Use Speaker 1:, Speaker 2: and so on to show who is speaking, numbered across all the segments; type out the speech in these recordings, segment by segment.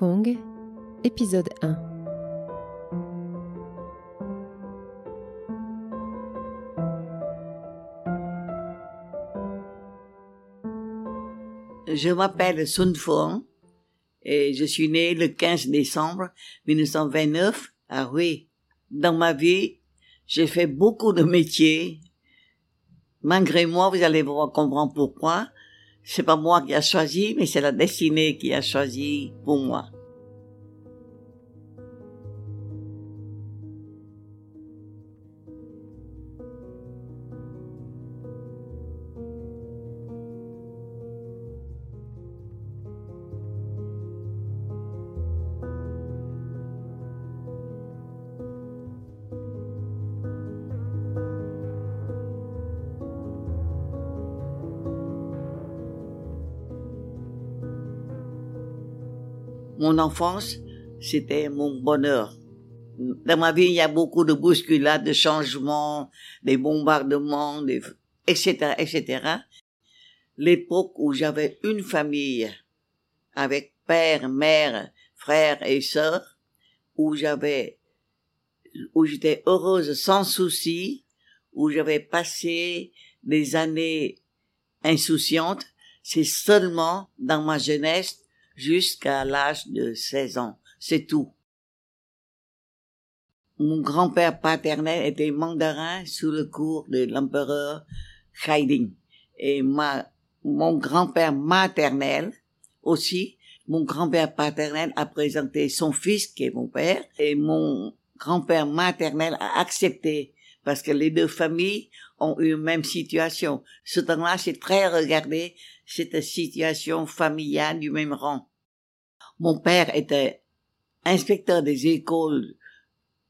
Speaker 1: Fong, épisode 1
Speaker 2: Je m'appelle Sun Fong et je suis né le 15 décembre 1929 à Rouy. Dans ma vie, j'ai fait beaucoup de métiers. Malgré moi, vous allez comprendre pourquoi. C'est pas moi qui a choisi, mais c'est la destinée qui a choisi pour moi. Mon enfance, c'était mon bonheur. Dans ma vie, il y a beaucoup de bousculades, de changements, des bombardements, etc., etc. L'époque où j'avais une famille avec père, mère, frère et sœur, où j'avais, où j'étais heureuse sans souci, où j'avais passé des années insouciantes, c'est seulement dans ma jeunesse jusqu'à l'âge de 16 ans. C'est tout. Mon grand-père paternel était mandarin sous le cours de l'empereur Haiding. Et ma, mon grand-père maternel aussi, mon grand-père paternel a présenté son fils qui est mon père et mon grand-père maternel a accepté parce que les deux familles ont eu une même situation. Ce temps-là, c'est très regardé cette situation familiale du même rang. Mon père était inspecteur des écoles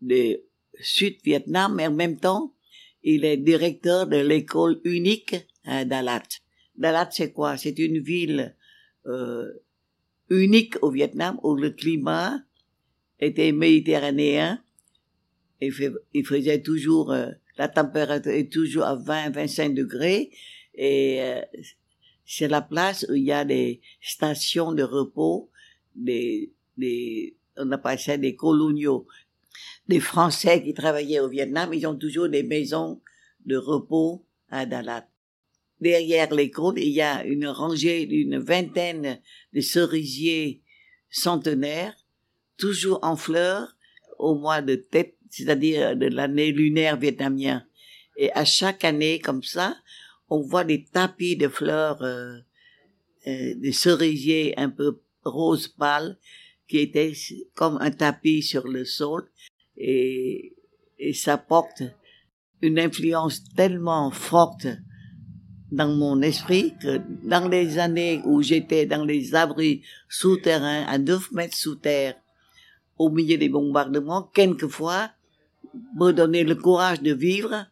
Speaker 2: de Sud-Vietnam, mais en même temps, il est directeur de l'école unique à Dalat. Dalat, c'est quoi? C'est une ville euh, unique au Vietnam où le climat était méditerranéen. Il, il faisait toujours, euh, la température est toujours à 20-25 degrés et euh, c'est la place où il y a des stations de repos des, des, on appelle ça des coloniaux, des Français qui travaillaient au Vietnam, ils ont toujours des maisons de repos à Dalat. Derrière l'école, il y a une rangée d'une vingtaine de cerisiers centenaires, toujours en fleurs, au mois de Tết, c'est-à-dire de l'année lunaire vietnamien. Et à chaque année, comme ça, on voit des tapis de fleurs, euh, euh, des cerisiers un peu rose pâle qui était comme un tapis sur le sol et, et ça porte une influence tellement forte dans mon esprit que dans les années où j'étais dans les abris souterrains à 9 mètres sous terre au milieu des bombardements, quelquefois me donner le courage de vivre,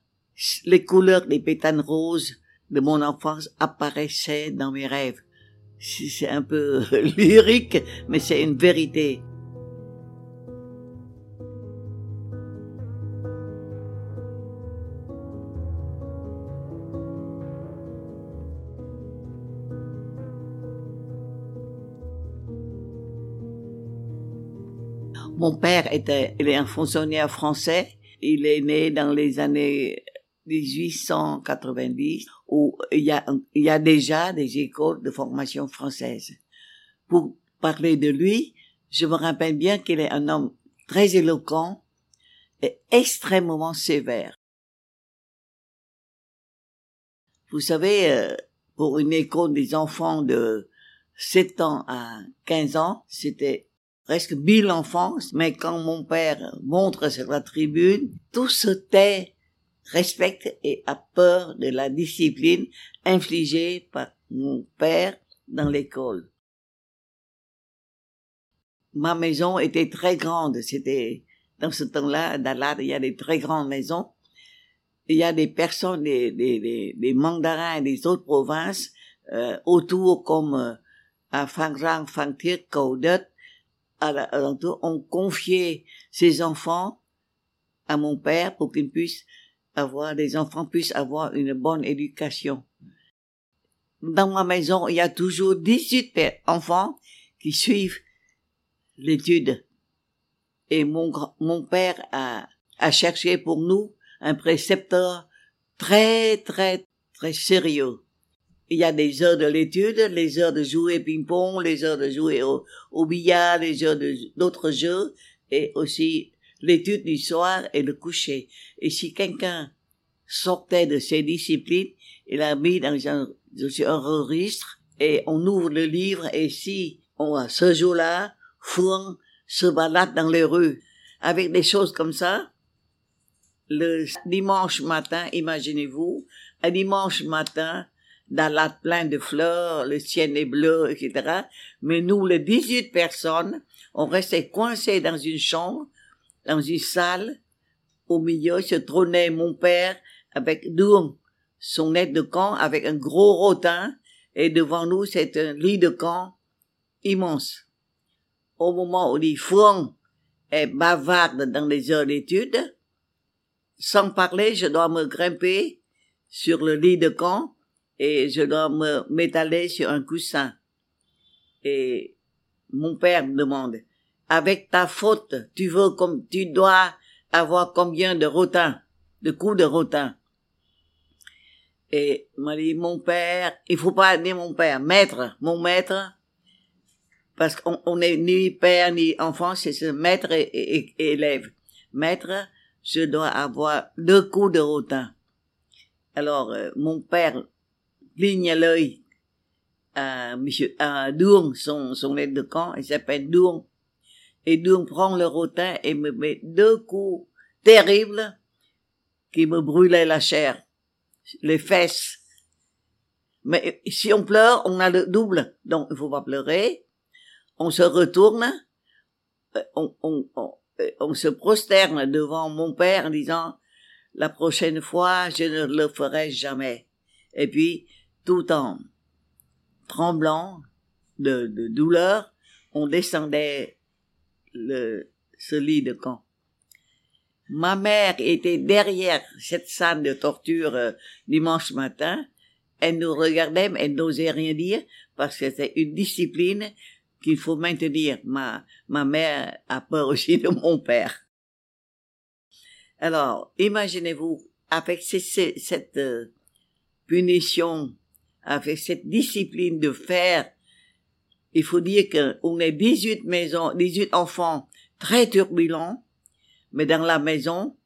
Speaker 2: les couleurs des pétanes roses de mon enfance apparaissaient dans mes rêves c'est un peu lyrique, mais c'est une vérité. Mon père était, il est un fonctionnaire français. Il est né dans les années 1890 où il y a, il y a déjà des écoles de formation française. Pour parler de lui, je me rappelle bien qu'il est un homme très éloquent et extrêmement sévère. Vous savez, euh, pour une école des enfants de 7 ans à 15 ans, c'était presque 1000 enfants, mais quand mon père montre sur la tribune, tout se tait respecte et a peur de la discipline infligée par mon père dans l'école. Ma maison était très grande, c'était dans ce temps-là, dans il y a des très grandes maisons. Il y a des personnes, des, des, des, mandarins et des autres provinces euh, autour comme euh, à Phang Rang, Phang Thiet, à l'entour, ont confié ses enfants à mon père pour qu'il puisse avoir, les enfants puissent avoir une bonne éducation. Dans ma maison, il y a toujours 18 enfants qui suivent l'étude. Et mon, mon père a, a cherché pour nous un précepteur très, très, très sérieux. Il y a des heures de l'étude, les heures de jouer ping-pong, les heures de jouer au, au billard, les heures d'autres jeux, et aussi l'étude du soir et le coucher. Et si quelqu'un sortait de ces disciplines, il a mis dans un, dans un registre et on ouvre le livre et si on, ce jour-là, Fouan se balade dans les rues avec des choses comme ça, le dimanche matin, imaginez-vous, un dimanche matin, dans la plein de fleurs, le ciel est bleu, etc. Mais nous, les 18 personnes, on restait coincés dans une chambre, dans une salle. Au milieu se trônait mon père avec Doum, son aide de camp, avec un gros rotin, et devant nous, c'est un lit de camp immense. Au moment où les Fouan est bavarde dans les heures d'études, sans parler, je dois me grimper sur le lit de camp et je dois me m'étaler sur un coussin. Et mon père me demande, avec ta faute, tu veux comme, tu dois avoir combien de rotins, de coups de rotin? Et m'a dit, mon père, il faut pas dire mon père, maître, mon maître, parce qu'on on est ni père ni enfant, c'est ce maître et, élève. Maître, je dois avoir deux coups de rotin. Alors, euh, mon père cligne l'œil à monsieur, à Dourn, son, son aide de camp, il s'appelle Dourn. Et Dourn prend le rotin et me met deux coups terribles qui me brûlaient la chair, les fesses. Mais si on pleure, on a le double, donc il faut pas pleurer. On se retourne, euh, on, on, on, euh, on se prosterne devant mon père en disant la prochaine fois je ne le ferai jamais. Et puis tout en tremblant de, de douleur, on descendait le, ce lit de camp. Ma mère était derrière cette salle de torture euh, dimanche matin. Elle nous regardait, mais elle n'osait rien dire parce que c'était une discipline qu'il faut maintenir. Ma, ma mère a peur aussi de mon père. Alors, imaginez-vous, avec cette euh, punition avec cette discipline de faire, il faut dire qu'on est 18 maisons, 18 enfants très turbulents, mais dans la maison,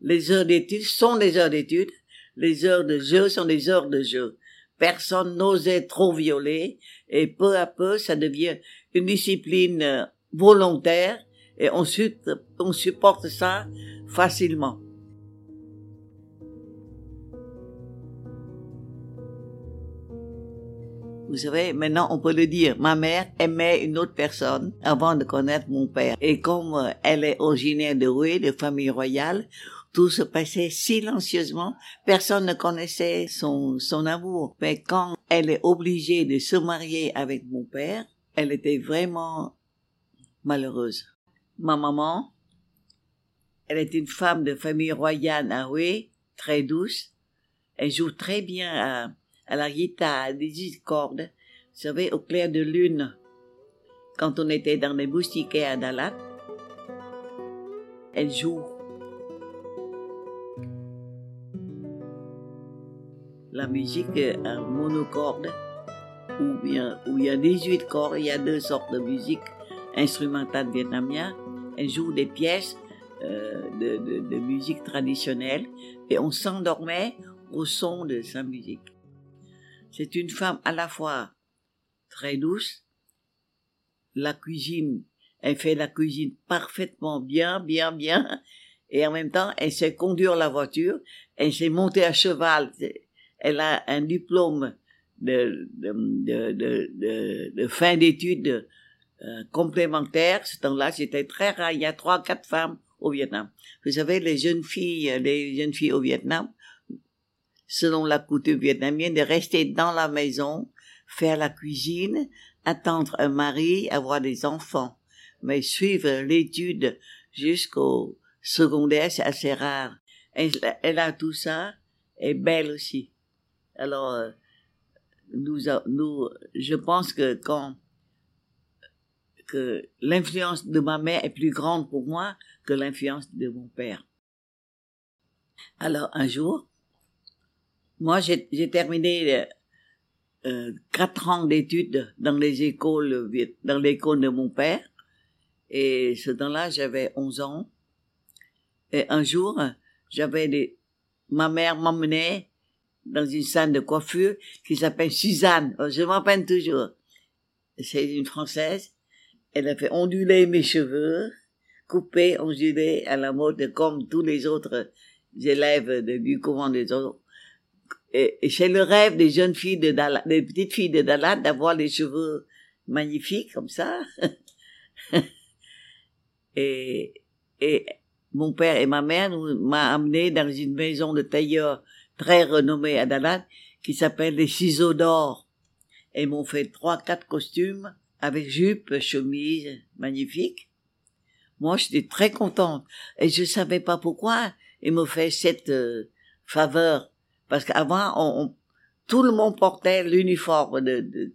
Speaker 2: les heures d'études sont des heures d'études, les heures de jeu sont des heures de jeu. Personne n'osait trop violer, et peu à peu, ça devient une discipline euh, volontaire, et ensuite, on supporte ça facilement. Vous savez, maintenant on peut le dire, ma mère aimait une autre personne avant de connaître mon père. Et comme euh, elle est originaire de Roué, de famille royale, tout se passait silencieusement. Personne ne connaissait son, son amour. Mais quand elle est obligée de se marier avec mon père, elle était vraiment malheureuse. Ma maman, elle est une femme de famille royale à Roué, très douce. Elle joue très bien à, à la guitare, des cordes, vous savez, au clair de lune, quand on était dans les boutiques à Dalat, elle joue. La musique à monocorde, où il y a 18 cordes, il y a deux sortes de musique instrumentale vietnamienne. Elle joue des pièces euh, de, de musique traditionnelle et on s'endormait au son de sa musique. C'est une femme à la fois très douce, la cuisine, elle fait la cuisine parfaitement bien, bien, bien, et en même temps, elle sait conduire la voiture, elle sait monter à cheval, elle a un diplôme de, de, de, de, fin d'études euh, complémentaires. Ce temps-là, c'était très rare. Il y a trois, quatre femmes au Vietnam. Vous savez, les jeunes filles, les jeunes filles au Vietnam, selon la coutume vietnamienne, de rester dans la maison, faire la cuisine, attendre un mari, avoir des enfants. Mais suivre l'étude jusqu'au secondaire, c'est assez rare. Elle, a tout ça, et belle aussi. Alors, euh, nous, nous, je pense que quand, que l'influence de ma mère est plus grande pour moi que l'influence de mon père. Alors un jour, moi j'ai terminé euh, quatre ans d'études dans les écoles dans l'école de mon père. Et ce temps-là j'avais 11 ans. Et un jour j'avais des ma mère m'emmenait dans une salle de coiffure qui s'appelle Suzanne. Je m'appelle toujours. C'est une française. Elle a fait onduler mes cheveux couper onduler à la mode comme tous les autres élèves du couvent des autres c'est le rêve des jeunes filles de Dallas, des petites filles de Dallas d'avoir les cheveux magnifiques comme ça. et, et mon père et ma mère m'ont amené dans une maison de tailleur très renommée à Dallas qui s'appelle les Ciseaux d'or. Et m'ont fait trois, quatre costumes avec jupe, chemise, magnifique. Moi, j'étais très contente et je savais pas pourquoi ils m'ont fait cette euh, faveur parce qu'avant, on, tout le monde portait l'uniforme de,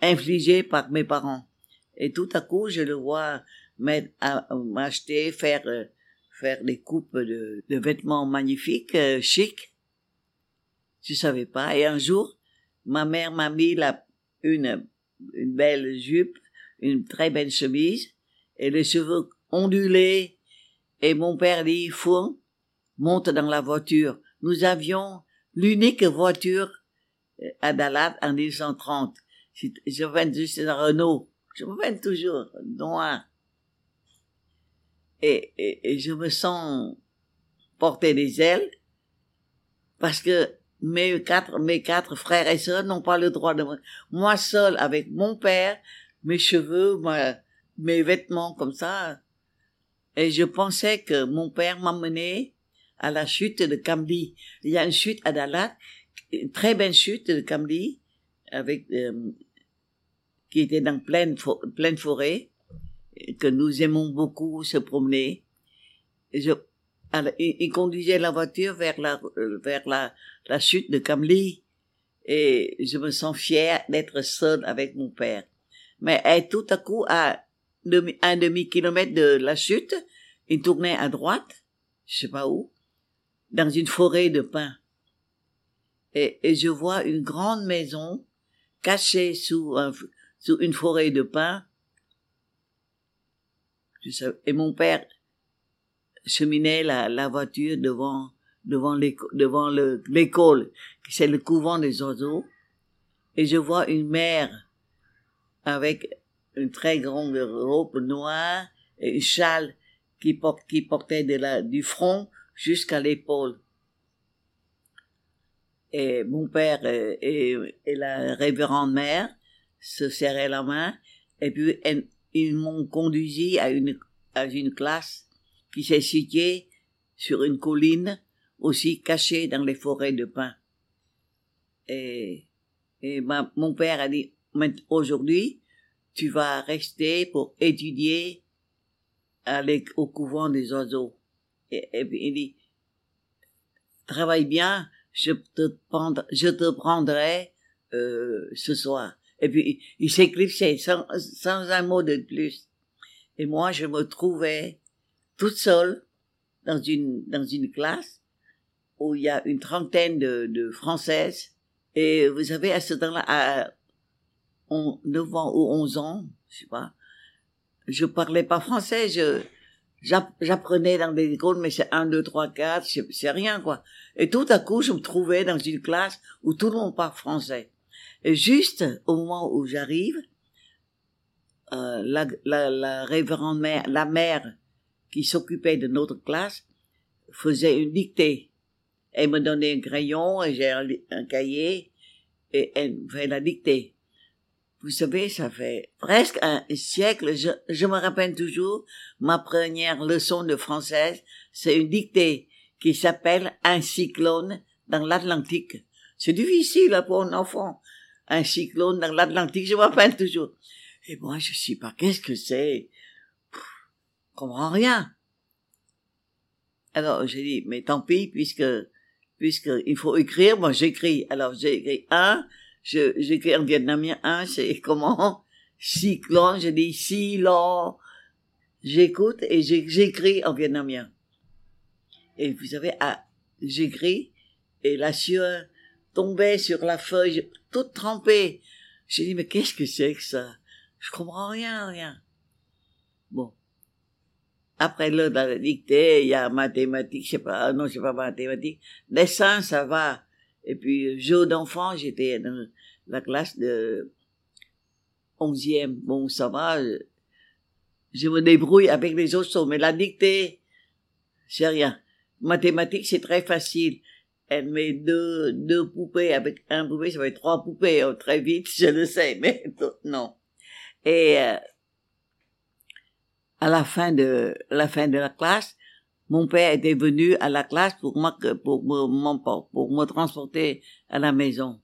Speaker 2: infligé par mes parents. Et tout à coup, je le vois m'acheter, faire, euh, faire des coupes de, de vêtements magnifiques, euh, chics. Je savais pas. Et un jour, ma mère m'a mis la, une, une belle jupe, une très belle chemise, et les cheveux ondulés. Et mon père dit, fou, monte dans la voiture. Nous avions l'unique voiture euh, à Dallas en 1930. Je viens juste un Renault. Je me viens toujours noir. Et, et, et, je me sens porter des ailes parce que mes quatre, mes quatre frères et sœurs n'ont pas le droit de moi seul avec mon père, mes cheveux, mes vêtements comme ça. Et je pensais que mon père m'emmenait à la chute de Kamli. Il y a une chute à Dalat, une très belle chute de Kamli, avec, euh, qui était dans pleine, pleine forêt, que nous aimons beaucoup se promener. Je, il, conduisait la voiture vers la, vers la, la chute de Kamli, et je me sens fier d'être seul avec mon père. Mais tout à coup, à un demi-kilomètre de la chute, il tournait à droite, je sais pas où, dans une forêt de pins. Et, et je vois une grande maison cachée sous, un, sous une forêt de pins. Et mon père cheminait la, la voiture devant devant devant l'école, c'est le couvent des oiseaux, et je vois une mère avec une très grande robe noire et une châle qui, porte, qui portait de la, du front jusqu'à l'épaule. Et mon père et, la révérende mère se serraient la main et puis ils m'ont conduit à une, à une classe qui s'est située sur une colline aussi cachée dans les forêts de pins. Et, et mon père a dit, aujourd'hui, tu vas rester pour étudier au couvent des oiseaux il dit, travaille bien, je te prendrai, je te prendrai euh, ce soir. Et puis il s'éclipsait sans, sans un mot de plus. Et moi, je me trouvais toute seule dans une dans une classe où il y a une trentaine de, de Françaises. Et vous savez, à ce temps-là, à 9 ans ou 11 ans, je sais pas, je parlais pas français, je J'apprenais dans des écoles, mais c'est un, deux, trois, quatre, c'est rien, quoi. Et tout à coup, je me trouvais dans une classe où tout le monde parle français. Et juste au moment où j'arrive, euh, la, la, la révérende mère, la mère qui s'occupait de notre classe, faisait une dictée. Elle me donnait un crayon et j'ai un, cahier et elle fait la dictée. Vous savez, ça fait presque un siècle, je, je me rappelle toujours, ma première leçon de française, c'est une dictée qui s'appelle Un cyclone dans l'Atlantique. C'est difficile pour un enfant. Un cyclone dans l'Atlantique, je me rappelle toujours. Et moi, je sais pas, qu'est-ce que c'est? Je comprends rien. Alors, j'ai dit, mais tant pis, puisque, puisque il faut écrire, moi j'écris. Alors, j'ai écrit un, j'écris en vietnamien un, c'est comment, cyclone, je dis silon. J'écoute et j'écris en vietnamien. Et vous savez, ah, j'écris et la sueur tombait sur la feuille, toute trempée. J'ai dit, mais qu'est-ce que c'est que ça? Je comprends rien, rien. Bon. Après le dans la dictée, il y a mathématiques, je sais pas, non, c'est pas mathématiques. Dessin, ça va. Et puis, jeu d'enfant, j'étais dans la classe de onzième. Bon, ça va. Je me débrouille avec les autres mais la dictée, c'est rien. Mathématiques, c'est très facile. Elle met deux, deux poupées avec un poupée, ça va être trois poupées, oh, très vite, je le sais, mais non. Et, euh, à la fin de, la fin de la classe, mon père était venu à la classe pour pour me, pour me transporter à la maison.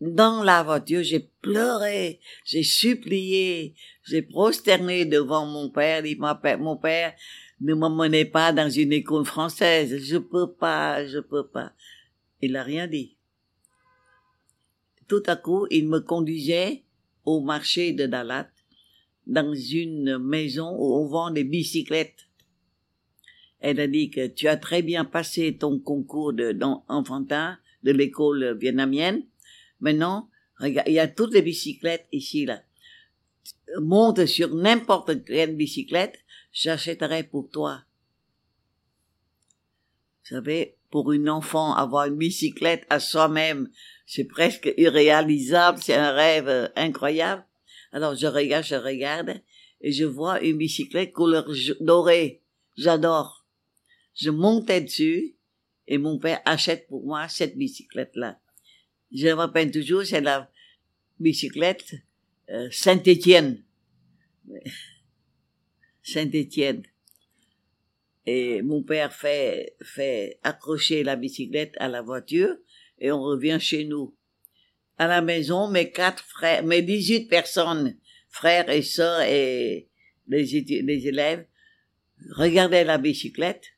Speaker 2: Dans la voiture, j'ai pleuré, j'ai supplié, j'ai prosterné devant mon père, dit mon père, ne m'emmenez pas dans une école française, je peux pas, je peux pas. Il a rien dit. Tout à coup, il me conduisait au marché de Dalat, dans une maison où on vend des bicyclettes. Elle a dit que tu as très bien passé ton concours de, d'enfantin de l'école vietnamienne. Maintenant, regarde, il y a toutes les bicyclettes ici, là. Monte sur n'importe quelle bicyclette, j'achèterai pour toi. Vous savez, pour une enfant, avoir une bicyclette à soi-même, c'est presque irréalisable, c'est un rêve incroyable. Alors je regarde, je regarde, et je vois une bicyclette couleur dorée. J'adore je montais dessus et mon père achète pour moi cette bicyclette-là. Je me rappelle toujours, c'est la bicyclette euh, Saint-Étienne. Saint-Étienne. Et mon père fait, fait accrocher la bicyclette à la voiture et on revient chez nous. À la maison, mes quatre frères, mes 18 personnes, frères et sœurs et les, les élèves, regardaient la bicyclette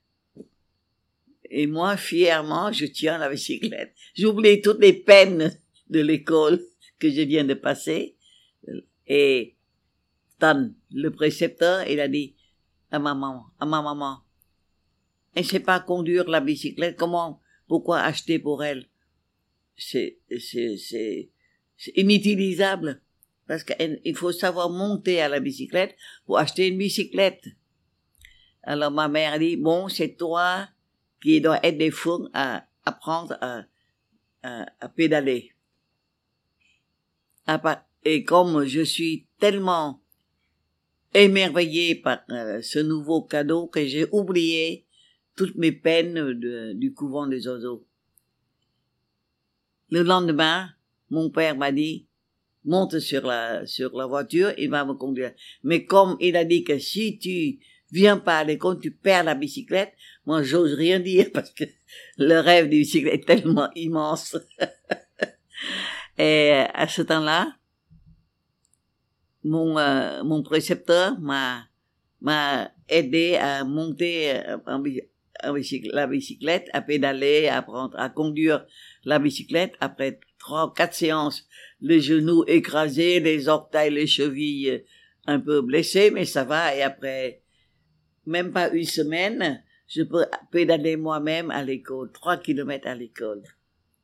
Speaker 2: et moi, fièrement, je tiens la bicyclette. J'oublie toutes les peines de l'école que je viens de passer. Et Tan, le précepteur, il a dit à ma maman, à ma maman, elle sait pas conduire la bicyclette, comment, pourquoi acheter pour elle? C'est, c'est, c'est, inutilisable. Parce qu'il faut savoir monter à la bicyclette pour acheter une bicyclette. Alors ma mère dit, bon, c'est toi qui doit des fournes à apprendre à, à, pédaler. Et comme je suis tellement émerveillé par euh, ce nouveau cadeau que j'ai oublié toutes mes peines du couvent des oiseaux. Le lendemain, mon père m'a dit, monte sur la, sur la voiture, il va me conduire. Mais comme il a dit que si tu viens pas à l'école, tu perds la bicyclette. Moi, j'ose rien dire parce que le rêve des bicyclettes est tellement immense. Et à ce temps-là, mon, euh, mon précepteur m'a, m'a aidé à monter euh, en, la bicyclette, à pédaler, à apprendre à conduire la bicyclette. Après trois, quatre séances, les genoux écrasés, les orteils, les chevilles un peu blessés, mais ça va. Et après même pas une semaine, je peux pédaler moi-même à l'école, trois kilomètres à l'école.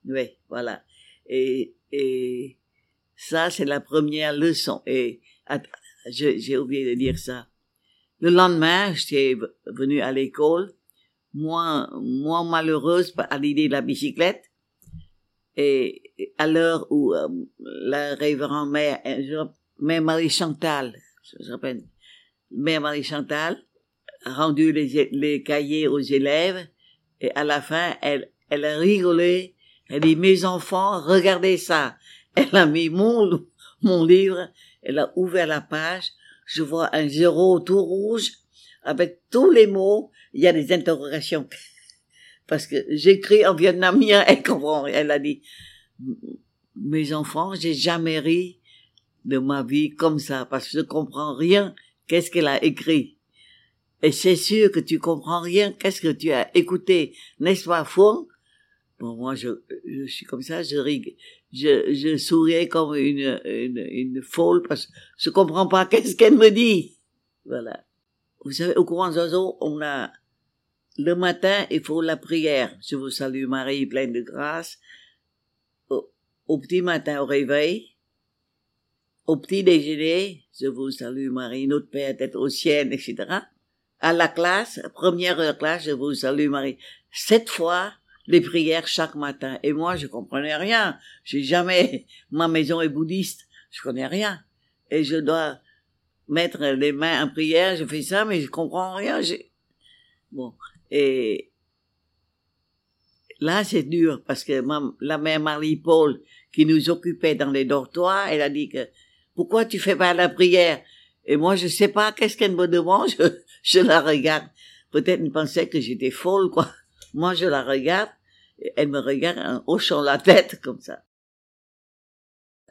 Speaker 2: Oui, voilà. Et, et ça, c'est la première leçon. Et j'ai oublié de dire ça. Le lendemain, j'étais venu à l'école, moins, moins malheureuse à l'idée de la bicyclette. Et à l'heure où euh, la révérende mère, euh, mère Marie Chantal, je rappelle, mère Marie Chantal, rendu les, les cahiers aux élèves et à la fin, elle, elle a rigolé. Elle dit, mes enfants, regardez ça. Elle a mis mon, mon livre, elle a ouvert la page. Je vois un zéro tout rouge avec tous les mots. Il y a des interrogations. Parce que j'écris en vietnamien, elle comprend. Elle a dit, mes enfants, j'ai jamais ri de ma vie comme ça parce que je comprends rien. Qu'est-ce qu'elle a écrit? Et c'est sûr que tu comprends rien. Qu'est-ce que tu as écouté, n'est-ce pas, Fourn Bon, moi, je, je suis comme ça, je rig, je, je souriais comme une, une, une folle parce que je comprends pas qu'est-ce qu'elle me dit. Voilà. Vous savez, au courant oiseaux, on a, le matin, il faut la prière. Je vous salue Marie, pleine de grâce. Au, au petit matin, au réveil. Au petit déjeuner, je vous salue Marie, notre Père, tête au ciel, etc. À la classe, première classe, je vous salue Marie. Sept fois, les prières chaque matin. Et moi, je comprenais rien. J'ai jamais, ma maison est bouddhiste. Je connais rien. Et je dois mettre les mains en prière. Je fais ça, mais je comprends rien. Bon. Et là, c'est dur parce que la mère Marie-Paul, qui nous occupait dans les dortoirs, elle a dit que, pourquoi tu fais pas la prière? Et moi, je sais pas qu'est-ce qu'elle me demande? je la regarde. Peut-être elle pensait que j'étais folle, quoi. Moi, je la regarde elle me regarde en hochant la tête comme ça.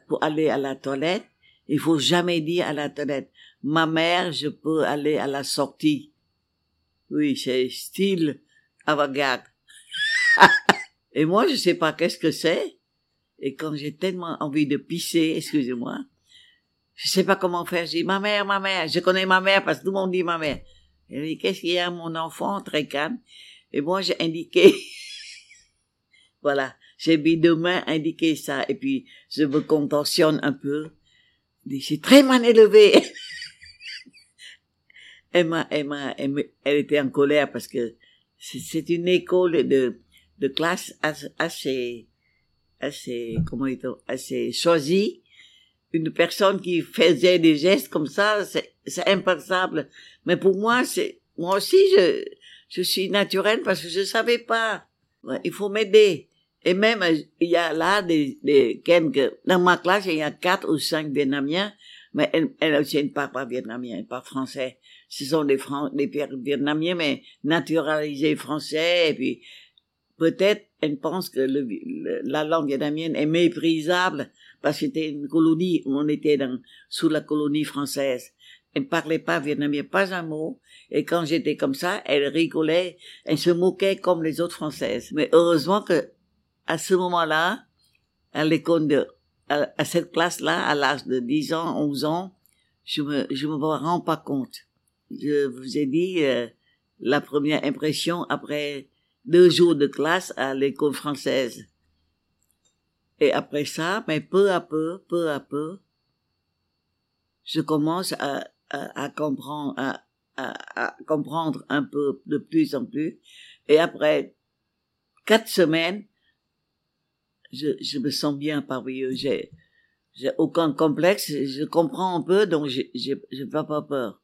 Speaker 2: Pour aller à la toilette, il faut jamais dire à la toilette, ma mère, je peux aller à la sortie. Oui, c'est style avant-garde. Et moi, je sais pas qu'est-ce que c'est. Et quand j'ai tellement envie de pisser, excusez-moi, je sais pas comment faire. Je dis, ma mère, ma mère. Je connais ma mère parce que tout le monde dit ma mère. Elle dit, qu'est-ce qu'il y a, mon enfant, très calme. Et moi, j'ai indiqué Voilà, j'ai mis deux mains indiquer ça, et puis je me contorsionne un peu. C'est très mal élevé. elle m'a, elle m'a, elle, était en colère parce que c'est une école de, de classe assez, assez, comment dit assez choisie. Une personne qui faisait des gestes comme ça, c'est, impensable. Mais pour moi, c'est, moi aussi, je, suis naturelle parce que je savais pas. Il faut m'aider. Et même, il y a là des, des dans ma classe, il y a quatre ou cinq Vietnamiens, mais elles aussi ne parlent pas vietnamien, pas français. Ce sont des, Fran des Vietnamiens, mais naturalisés français, et puis, peut-être, elles pensent que la langue vietnamienne est méprisable, parce que c'était une colonie, on était dans, sous la colonie française. Elles ne parlaient pas vietnamien, pas un mot. Et quand j'étais comme ça, elles rigolaient, elles se moquaient comme les autres françaises. Mais heureusement que à ce moment-là, à l'école de, à, cette classe-là, à l'âge de 10 ans, 11 ans, je me, je me rends pas compte. Je vous ai dit, euh, la première impression après deux jours de classe à l'école française. Et après ça, mais peu à peu, peu à peu, je commence à, à, à comprendre, à, à, comprendre un peu de plus en plus. Et après quatre semaines, je, je me sens bien parmi eux. J'ai, j'ai aucun complexe. Je comprends un peu, donc j'ai, j'ai pas, pas peur.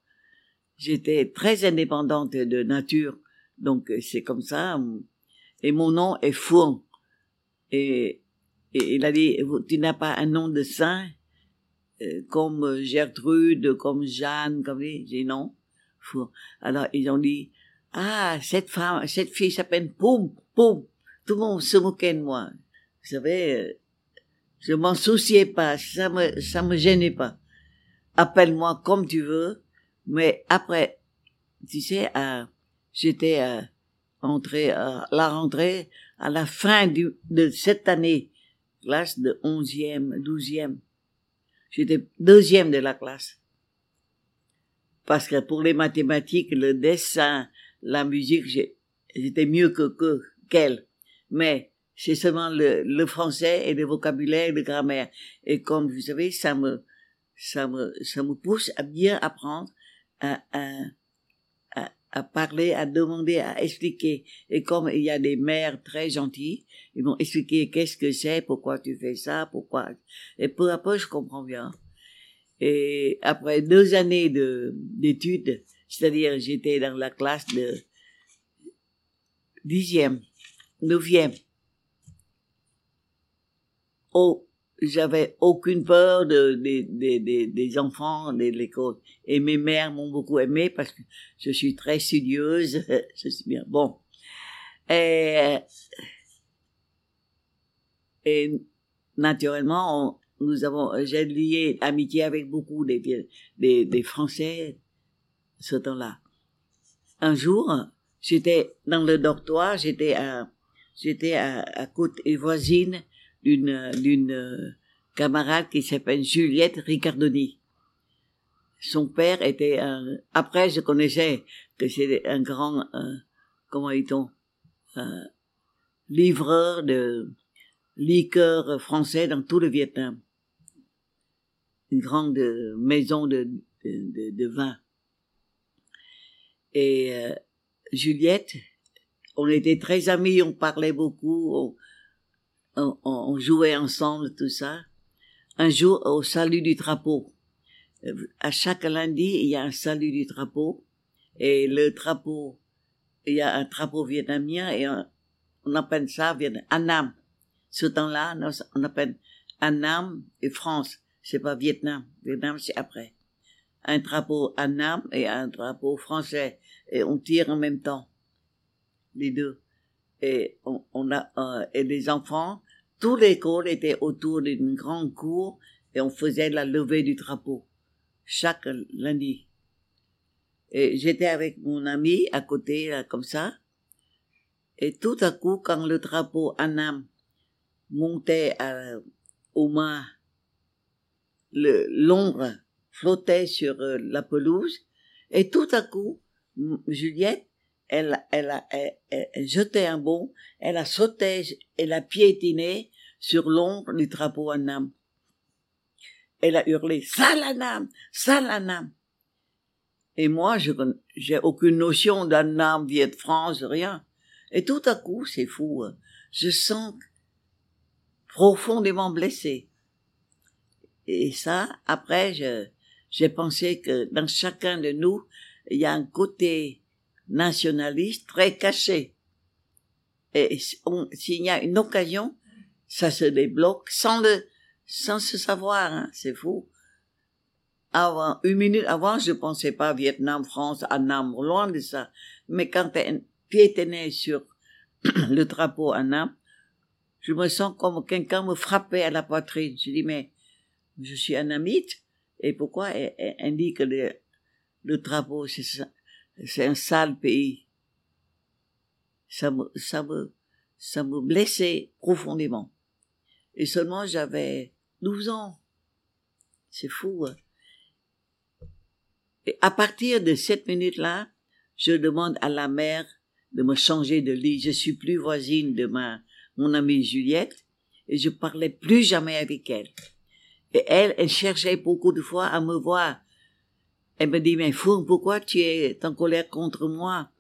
Speaker 2: J'étais très indépendante de nature, donc c'est comme ça. Et mon nom est Fouan. Et, et il a dit, tu n'as pas un nom de saint? Euh, comme Gertrude, comme Jeanne, comme j'ai dit non. Alors ils ont dit, ah cette femme, cette fille s'appelle Poum, Poum. Tout le monde se moquait de moi. Vous savez, euh, je m'en souciais pas, ça me, ça me gênait pas. Appelle-moi comme tu veux, mais après, tu sais, euh, j'étais euh, entré à la rentrée à la fin du, de cette année, classe de onzième, douzième. J'étais deuxième de la classe. Parce que pour les mathématiques, le dessin, la musique, j'étais mieux que, que qu'elle. Mais c'est seulement le, le, français et le vocabulaire et le grammaire. Et comme vous savez, ça me, ça me, ça me pousse à bien apprendre, à, à, à, parler, à demander, à expliquer. Et comme il y a des mères très gentilles, ils m'ont expliqué qu'est-ce que c'est, pourquoi tu fais ça, pourquoi. Et peu à peu, je comprends bien. Et après deux années de, d'études, c'est-à-dire j'étais dans la classe de dixième, neuvième, oh, j'avais aucune peur de, des enfants de l'école. Et mes mères m'ont beaucoup aimé parce que je suis très studieuse. je suis bien. Bon. Et, et naturellement, nous avons, j'ai lié amitié avec beaucoup des, des, des Français ce temps-là. Un jour, j'étais dans le dortoir, j'étais à j'étais à, à côté voisine d'une euh, camarade qui s'appelle Juliette Ricardoni. Son père était un. Après, je connaissais que c'était un grand, euh, comment dit-on, euh, livreur de liqueurs français dans tout le Vietnam. Une grande maison de, de, vin. Et euh, Juliette, on était très amis, on parlait beaucoup, on, on, jouait ensemble, tout ça. Un jour, au salut du drapeau, à chaque lundi, il y a un salut du drapeau, et le drapeau, il y a un drapeau vietnamien, et on, on appelle ça Annam. Ce temps-là, on appelle Annam et France. C'est pas Vietnam. Vietnam, c'est après. Un drapeau Annam et un drapeau français. Et on tire en même temps. Les deux. Et on, on a, euh, et les enfants, tous l'école était autour d'une grande cour et on faisait la levée du drapeau. Chaque lundi. Et j'étais avec mon ami à côté, là, comme ça. Et tout à coup, quand le drapeau Annam montait aux mains, l'ombre flottait sur euh, la pelouse, et tout à coup, Juliette, elle, elle, a, elle, elle, jetait un bond, elle a sauté, elle a piétiné sur l'ombre du drapeau Annam. Elle a hurlé Salanam, Salanam. Et moi, je j'ai aucune notion d'Annam, Viet France, rien. Et tout à coup, c'est fou, hein, je sens profondément blessé. Et ça, après, j'ai pensé que dans chacun de nous, il y a un côté nationaliste très caché. Et s'il y a une occasion, ça se débloque sans le, sans se savoir, hein, c'est fou. Avant, une minute avant, je pensais pas Vietnam, France, Annam, loin de ça. Mais quand tu piétinais sur le drapeau Annam, je me sens comme quelqu'un me frappait à la poitrine. Je dis, mais je suis annamite, et pourquoi elle, dit que le, le drapeau, c'est un sale pays ça me, ça me, ça me blessait profondément. Et seulement j'avais 12 ans. C'est fou. Hein. Et à partir de cette minute-là, je demande à la mère de me changer de lit. Je suis plus voisine de ma mon amie Juliette, et je parlais plus jamais avec elle. Et elle, elle cherchait beaucoup de fois à me voir. Elle me dit, mais Fourne, pourquoi tu es en colère contre moi?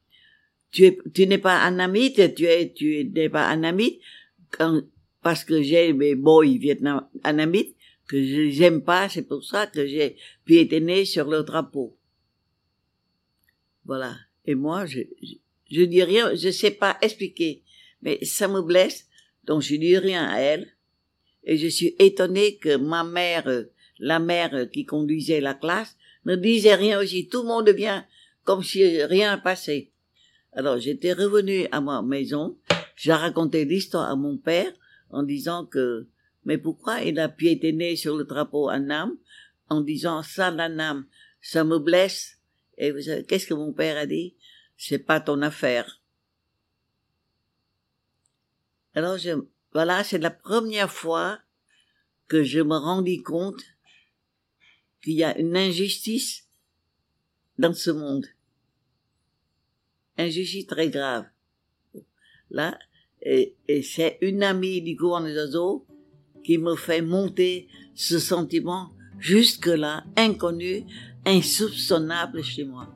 Speaker 2: Tu es, tu n'es pas un ami, tu es, tu n'es pas un ami, quand, parce que j'ai mes boys vietnam, un que j'aime pas, c'est pour ça que j'ai piétiné sur le drapeau. Voilà. Et moi, je, je, je dis rien, je sais pas expliquer mais ça me blesse, donc je dis rien à elle. Et je suis étonnée que ma mère, la mère qui conduisait la classe, ne disait rien aussi. Tout le monde vient comme si rien passé. Alors j'étais revenue à ma maison, j'ai raconté l'histoire à mon père en disant que mais pourquoi il a piétiné sur le drapeau Annam en disant ça l'Annam, ça me blesse. Et vous savez qu'est-ce que mon père a dit? C'est pas ton affaire. Alors, je, voilà, c'est la première fois que je me rendis compte qu'il y a une injustice dans ce monde. Injustice très grave. Là, et, c'est une amie du oiseaux qui me fait monter ce sentiment jusque-là inconnu, insoupçonnable chez moi.